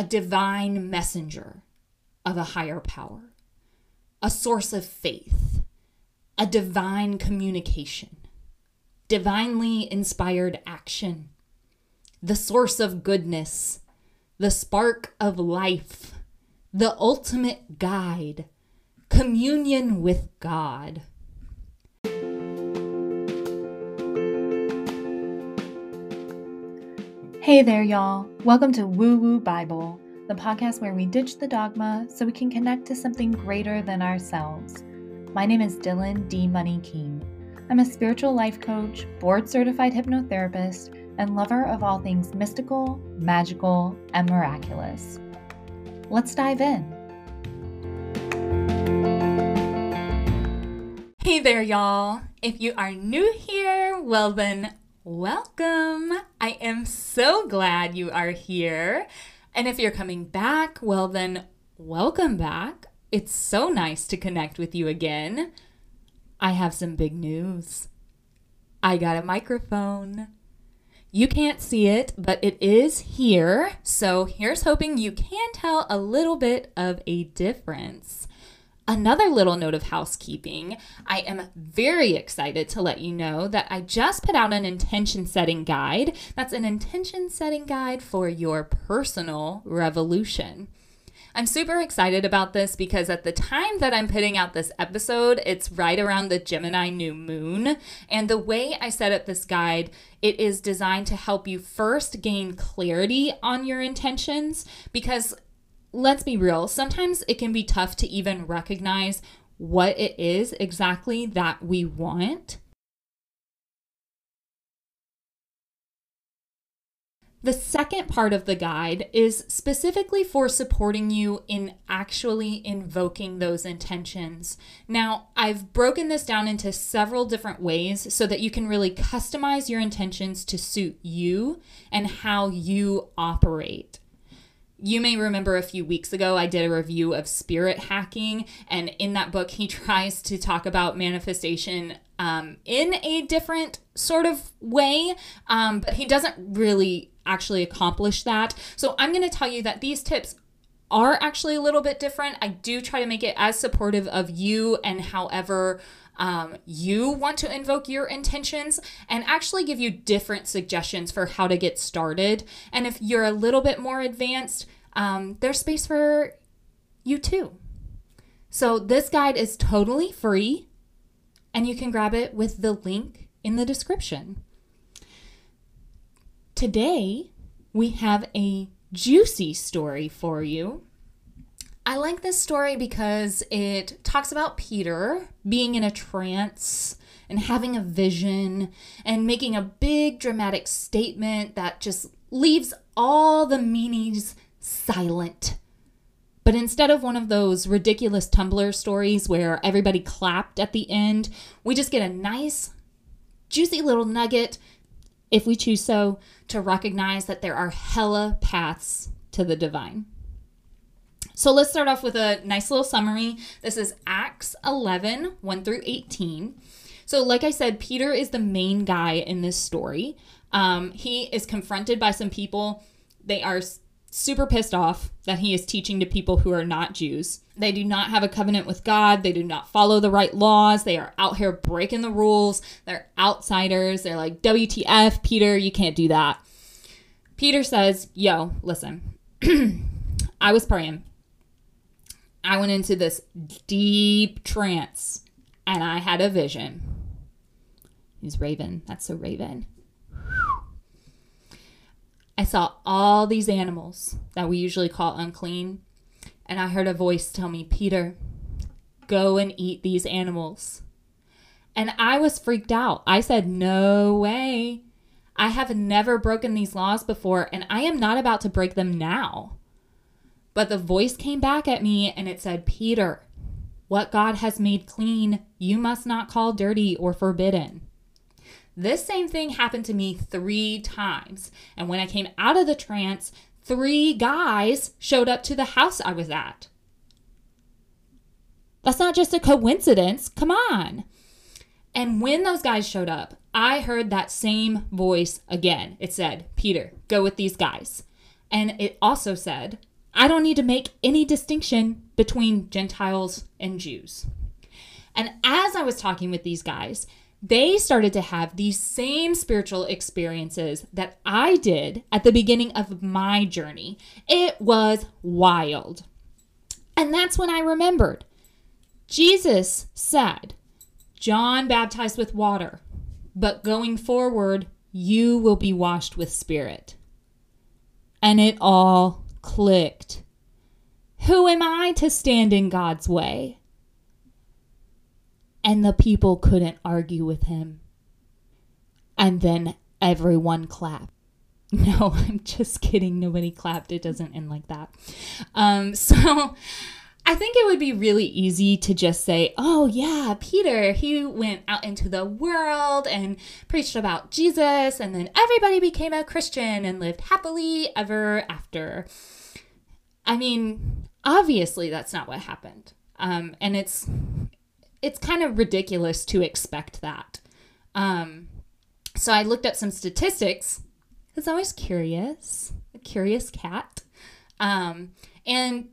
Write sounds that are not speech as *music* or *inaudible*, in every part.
a divine messenger of a higher power, a source of faith, a divine communication, divinely inspired action, the source of goodness, the spark of life, the ultimate guide, communion with God. Hey there, y'all. Welcome to Woo Woo Bible, the podcast where we ditch the dogma so we can connect to something greater than ourselves. My name is Dylan D. Money King. I'm a spiritual life coach, board certified hypnotherapist, and lover of all things mystical, magical, and miraculous. Let's dive in. Hey there, y'all. If you are new here, well, then Welcome! I am so glad you are here. And if you're coming back, well, then welcome back. It's so nice to connect with you again. I have some big news. I got a microphone. You can't see it, but it is here. So here's hoping you can tell a little bit of a difference. Another little note of housekeeping I am very excited to let you know that I just put out an intention setting guide. That's an intention setting guide for your personal revolution. I'm super excited about this because at the time that I'm putting out this episode, it's right around the Gemini new moon. And the way I set up this guide, it is designed to help you first gain clarity on your intentions because let's be real, sometimes it can be tough to even recognize what it is exactly that we want. The second part of the guide is specifically for supporting you in actually invoking those intentions. Now, I've broken this down into several different ways so that you can really customize your intentions to suit you and how you operate. You may remember a few weeks ago, I did a review of spirit hacking. And in that book, he *laughs* tries to talk about manifestation um, in a different sort of way, um, but he doesn't really actually accomplish that. So I'm going to tell you that these tips are actually a little bit different. I do try to make it as supportive of you and however um, you want to invoke your intentions and actually give you different suggestions for how to get started. And if you're a little bit more advanced, um, there's space for you too. So this guide is totally free and you can grab it with the link in the description. Today, we have a juicy story for you. I like this story because it talks about Peter being in a trance and having a vision and making a big dramatic statement that just leaves all the meanies silent. But instead of one of those ridiculous Tumblr stories where everybody clapped at the end, we just get a nice, juicy little nugget, if we choose so, to recognize that there are hella paths to the divine. So let's start off with a nice little summary. This is Acts 11 1 through 18. So, like I said, Peter is the main guy in this story. Um, he is confronted by some people. They are super pissed off that he is teaching to people who are not Jews. They do not have a covenant with God. They do not follow the right laws. They are out here breaking the rules. They're outsiders. They're like, WTF, Peter, you can't do that. Peter says, Yo, listen, *clears throat* I was praying. I went into this deep trance and I had a vision. He's Raven. That's so Raven. I saw all these animals that we usually call unclean, and I heard a voice tell me, Peter, go and eat these animals. And I was freaked out. I said, No way. I have never broken these laws before, and I am not about to break them now. But the voice came back at me and it said, Peter, what God has made clean, you must not call dirty or forbidden. This same thing happened to me three times. And when I came out of the trance, three guys showed up to the house I was at. That's not just a coincidence. Come on. And when those guys showed up, I heard that same voice again. It said, Peter, go with these guys. And it also said, I don't need to make any distinction between Gentiles and Jews. And as I was talking with these guys, they started to have these same spiritual experiences that I did at the beginning of my journey. It was wild. And that's when I remembered Jesus said, John baptized with water, but going forward, you will be washed with spirit. And it all clicked. Who am I to stand in God's way? And the people couldn't argue with him. And then everyone clapped. *laughs* No, I'm just kidding. Nobody clapped. It doesn't end like that. Um, *laughs* so I think it would be really easy to just say, oh, yeah, Peter, he went out into the world and preached about Jesus, and then everybody became a Christian and lived happily ever after. I mean, obviously, that's not what happened. Um, and it's it's kind of ridiculous to expect that. Um, so I looked up some statistics because I was curious, a curious cat. Um, and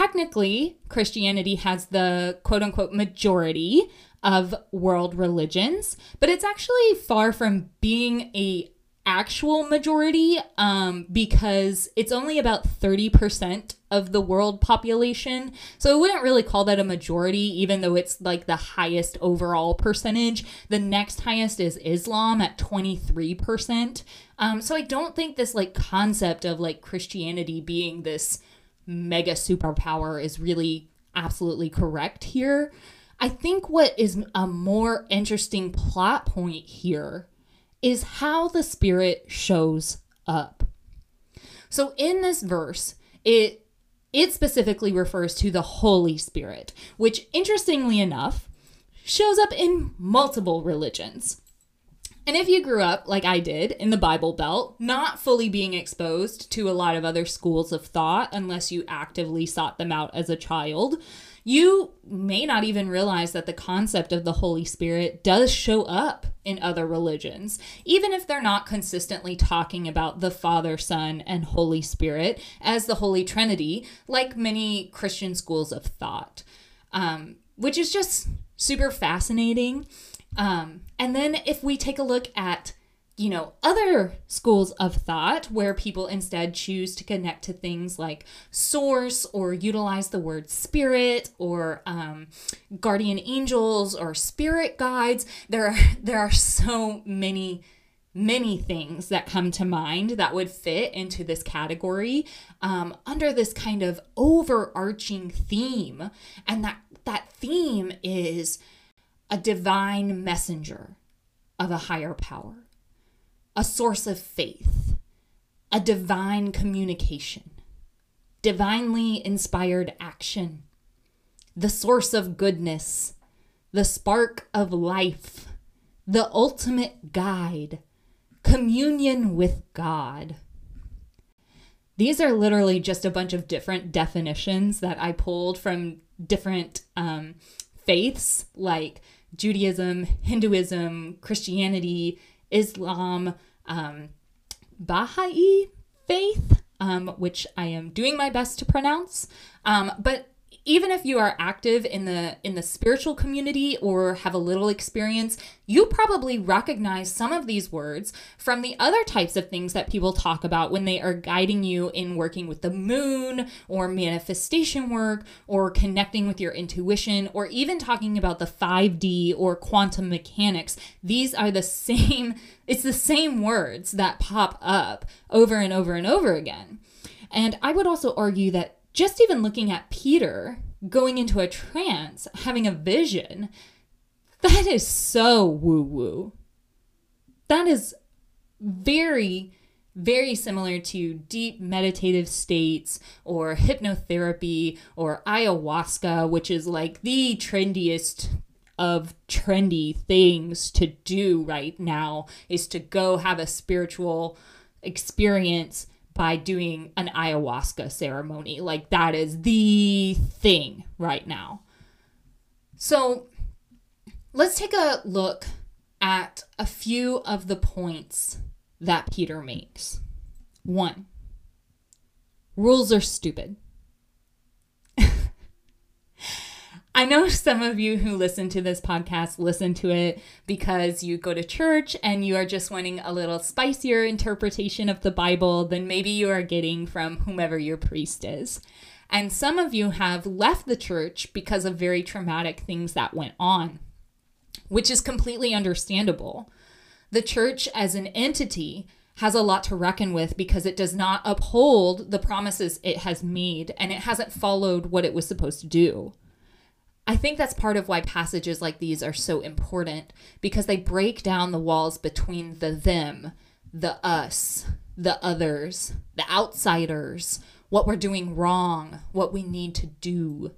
technically, Christianity has the quote unquote majority of world religions, but it's actually far from being a actual majority um, because it's only about 30% of the world population. So I wouldn't really call that a majority, even though it's like the highest overall percentage. The next highest is Islam at 23%. Um, so I don't think this like concept of like Christianity being this mega superpower is really absolutely correct here. I think what is a more interesting plot point here is how the Spirit shows up. So in this verse, it it specifically refers to the Holy Spirit, which interestingly enough shows up in multiple religions. And if you grew up like I did in the Bible Belt, not fully being exposed to a lot of other schools of thought unless you actively sought them out as a child, you may not even realize that the concept of the Holy Spirit does show up in other religions, even if they're not consistently talking about the Father, Son, and Holy Spirit as the Holy Trinity, like many Christian schools of thought, um, which is just super fascinating. Um, and then if we take a look at you know, other schools of thought where people instead choose to connect to things like source or utilize the word spirit or um, guardian angels or spirit guides. There are, *laughs* there are so many many things that come to mind that would fit into this category um, under this kind of overarching theme and that that theme is a divine messenger of a higher power a source of faith, a divine communication, divinely inspired action, the source of goodness, the spark of life, the ultimate guide, communion with God. These are literally just a bunch of different definitions that I pulled from different um, faiths like Judaism, Hinduism, Christianity, Islam, um, Baha'i faith, um, which I am doing my best to pronounce. Um, but even if you are active in the in the spiritual community or have a little experience you probably recognize some of these words from the other types of things that people talk about when they are guiding you in working with the moon or manifestation work or connecting with your intuition or even talking about the 5D or quantum mechanics. These are the *laughs* same it's the same words that pop up over and over and over again. And i would also argue that just even looking at Peter going into a trance, having a vision, that is so woo woo. That is very, very similar to deep meditative states or hypnotherapy or ayahuasca, which is like the trendiest of trendy things to do right now is to go have a spiritual experience by doing an ayahuasca ceremony. Like that is the thing right now. So let's take a look at a few of the points that Peter makes. One, rules are stupid. I know some of you who listen to this podcast listen to it because you go to church and you are just wanting a little spicier interpretation of the Bible than maybe you are getting from whomever your priest is. And some of you have left the church because of very traumatic things that went on, which is completely understandable. The church as an entity has a lot to reckon with because it does not uphold the promises it has made and it hasn't followed what it was supposed to do. I think that's part of why passages like these are so important because they break down the walls between the them, the us, the others, the outsiders, what we're doing wrong, what we need to do.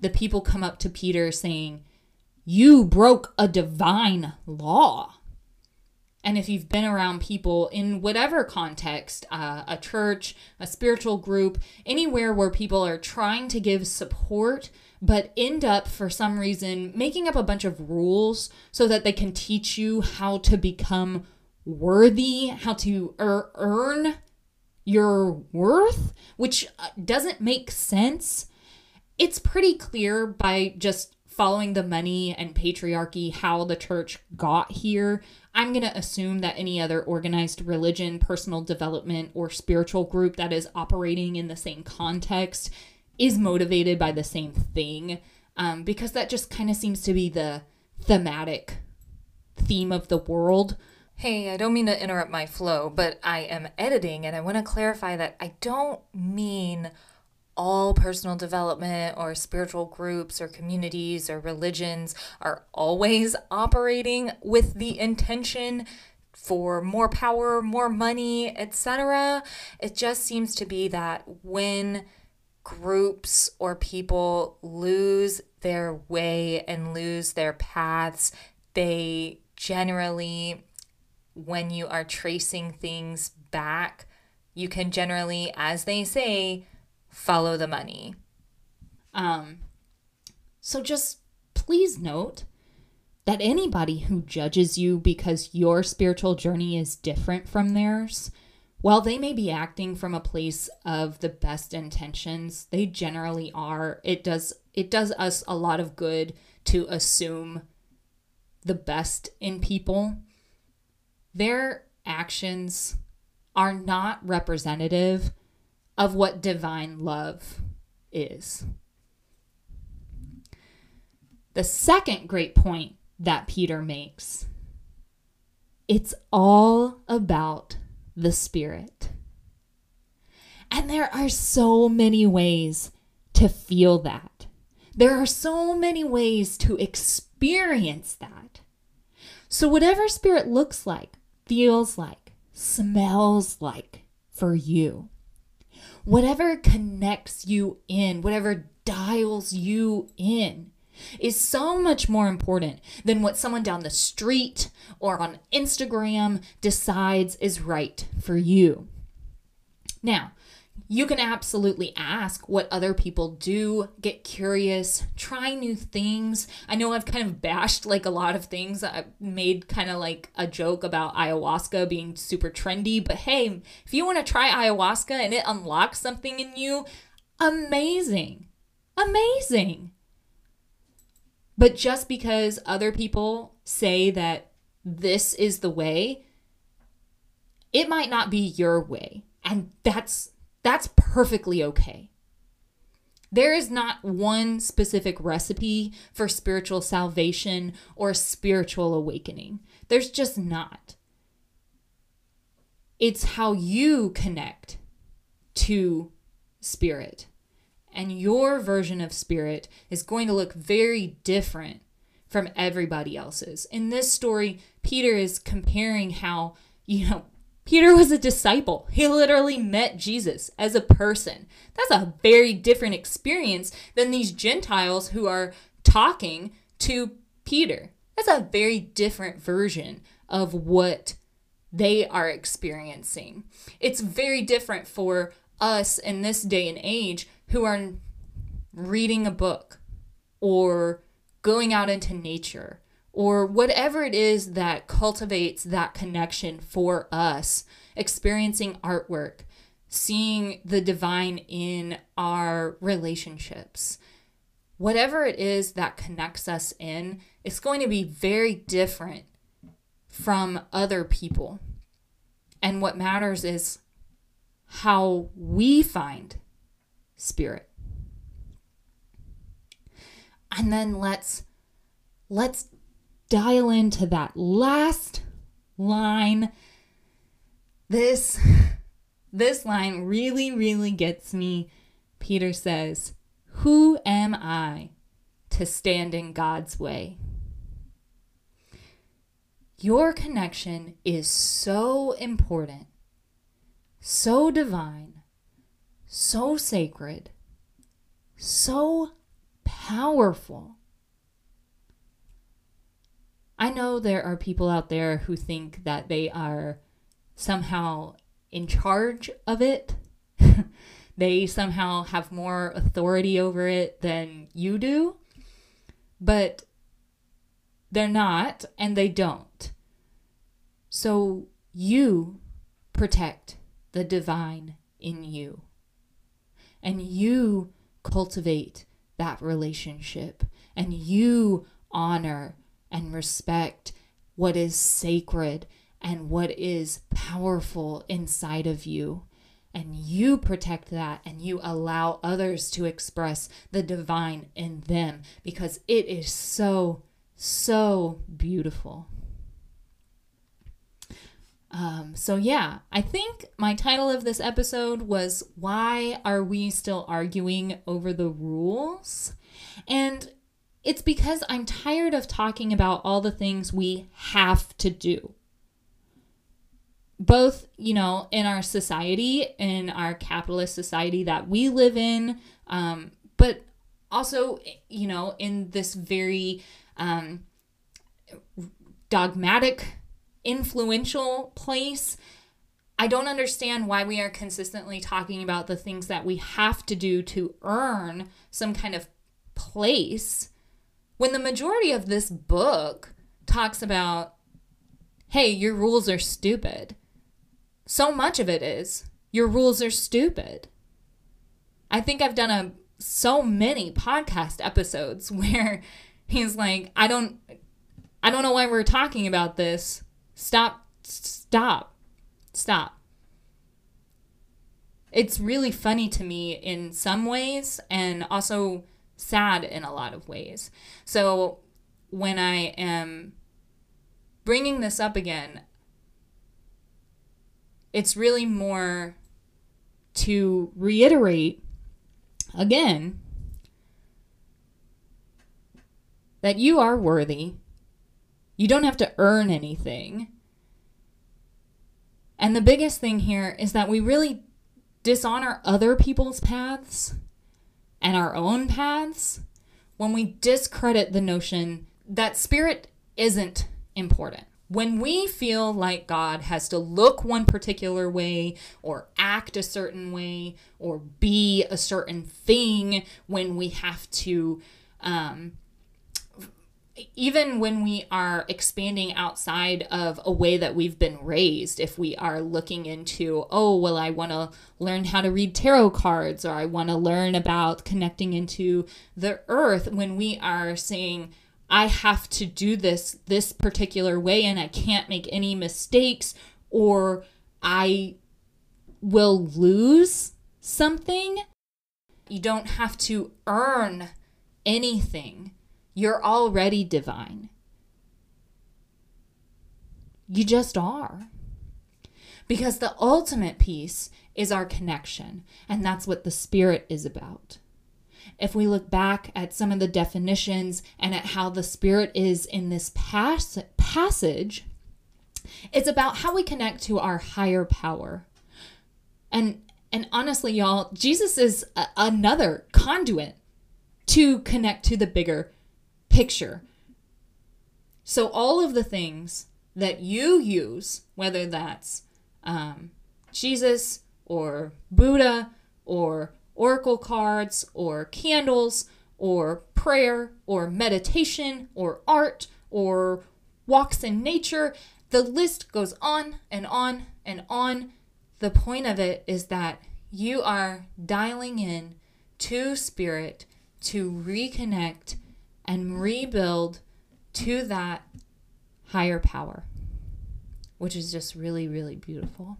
The people come up to Peter saying, You broke a divine law. And if you've been around people in whatever context, uh, a church, a spiritual group, anywhere where people are trying to give support but end up for some reason making up a bunch of rules so that they can teach you how to become worthy, how to er- earn your worth, which uh, doesn't make sense. It's pretty clear by just following the money and patriarchy how the church got here. I'm going to assume that any other organized religion, personal development, or spiritual group that is operating in the same context is motivated by the same thing um, because that just kind of seems to be the thematic theme of the world. Hey, I don't mean to interrupt my flow, but I am editing and I want to clarify that I don't mean all personal development or spiritual groups or communities or religions are always operating with the intention for more power, more money, etc. It just seems to be that when groups or people lose their way and lose their paths, they generally, when you are tracing things back, you can generally, as they say, follow the money. Um, so just please note that anybody who judges you because your spiritual journey is different from theirs while they may be acting from a place of the best intentions, they generally are. It does it does us a lot of good to assume the best in people. Their actions are not representative of what divine love is. The second great point that Peter makes it's all about the Spirit. And there are so many ways to feel that. There are so many ways to experience that. So, whatever Spirit looks like, feels like, smells like for you, whatever connects you in, whatever dials you in, is so much more important than what someone down the street or on Instagram decides is right for you. Now, you can absolutely ask what other people do, get curious, try new things. I know I've kind of bashed like a lot of things. I made kind of like a joke about ayahuasca being super trendy, but hey, if you want to try ayahuasca and it unlocks something in you, amazing. Amazing. But just because other people say that this is the way, it might not be your way. And that's that's perfectly okay. There is not one specific recipe for spiritual salvation or spiritual awakening. There's just not. It's how you connect to spirit and your version of spirit is going to look very different from everybody else's. In this story, Peter is comparing how, you know, Peter was a disciple. He literally met Jesus as a person. That's a very different experience than these Gentiles who are talking to Peter. That's a very different version of what they are experiencing. It's very different for us in this day and age who are reading a book or going out into nature or whatever it is that cultivates that connection for us, experiencing artwork, seeing the divine in our relationships. Whatever it is that connects us in, it's going to be very different from other people. And what matters is how we find spirit. And then let's let's dial into that last line. This this line really really gets me. Peter says, "Who am I to stand in God's way?" Your connection is so important, so divine, so sacred, so powerful. I know there are people out there who think that they are somehow in charge of it. *laughs* they somehow have more authority over it than you do. But they're not, and they don't. So you protect the divine in you. And you cultivate that relationship. And you honor and respect what is sacred and what is powerful inside of you. And you protect that and you allow others to express the divine in them because it is so so beautiful. Um, so, yeah, I think my title of this episode was Why Are We Still Arguing Over the Rules? And it's because I'm tired of talking about all the things we have to do. Both, you know, in our society, in our capitalist society that we live in, um, but also, you know, in this very um, dogmatic, influential place. I don't understand why we are consistently talking about the things that we have to do to earn some kind of place when the majority of this book talks about, hey, your rules are stupid. So much of it is, your rules are stupid. I think I've done a so many podcast episodes *laughs* where he's like, I don't I don't know why we're talking about this. Stop stop. Stop. It's really funny to me in some ways and also sad in a lot of ways. So when I am bringing this up again, it's really more to reiterate again that you are worthy. You don't have to earn anything. And the biggest thing here is that we really dishonor other people's paths and our own paths when we discredit the notion that spirit isn't important. When we feel like God has to look one particular way or act a certain way or be a certain thing, when we have to um, even when we are expanding outside of a way that we've been raised, if we are looking into, oh, well, I want to learn how to read tarot cards or I want to learn about connecting into the earth, when we are saying, I have to do this this particular way and I can't make any mistakes or I will lose something, you don't have to earn anything you're already divine. You just are. Because the ultimate peace is our connection, and that's what the Spirit is about. If we look back at some of the definitions and at how the Spirit is in this pas- passage, it's about how we connect to our higher power. And and honestly, y'all, Jesus is a- another conduit to connect to the bigger picture. So, all of the things that you use, whether that's um, Jesus or Buddha or oracle cards or candles or prayer or meditation or art or walks in nature, the list goes on and on and on. the point of it is that you are dialing in to spirit to reconnect and rebuild to that higher power, which is just really, really beautiful.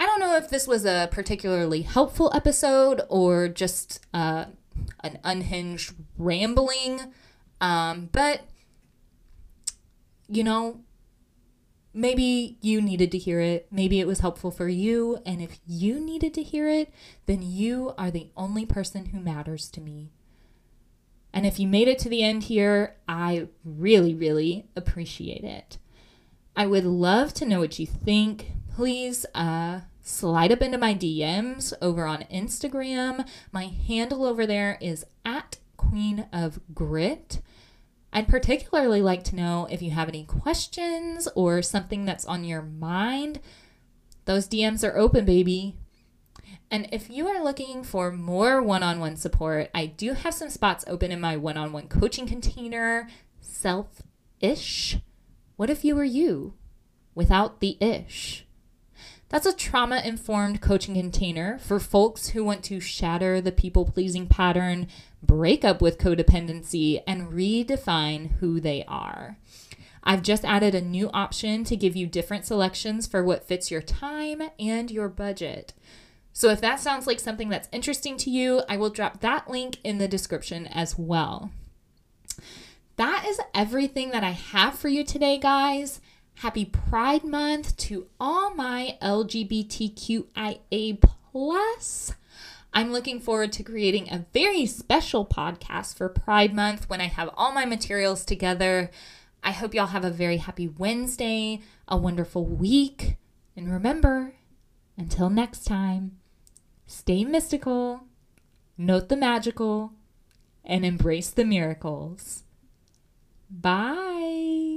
I don't know if this was a particularly helpful episode or just uh, an unhinged rambling, um, but you know, maybe you needed to hear it. Maybe it was helpful for you. And if you needed to hear it, then you are the only person who matters to me. And if you made it to the end here, I really, really appreciate it. I would love to know what you think. Please uh, slide up into my DMs over on Instagram. My handle over there is at Queen of Grit. I'd particularly like to know if you have any questions or something that's on your mind. Those DMs are open, baby. And if you are looking for more one on one support, I do have some spots open in my one on one coaching container, self ish. What if you were you without the ish? That's a trauma informed coaching container for folks who want to shatter the people pleasing pattern, break up with codependency, and redefine who they are. I've just added a new option to give you different selections for what fits your time and your budget. So if that sounds like something that's interesting to you, I will drop that link in the description as well. That is everything that I have for you today, guys. Happy Pride Month to all my LGBTQIA plus. I'm looking forward to creating a very special podcast for Pride Month when I have all my materials together. I hope y'all have a very happy Wednesday, a wonderful week, and remember, until next time, stay mystical, note the magical, and embrace the miracles. Bye.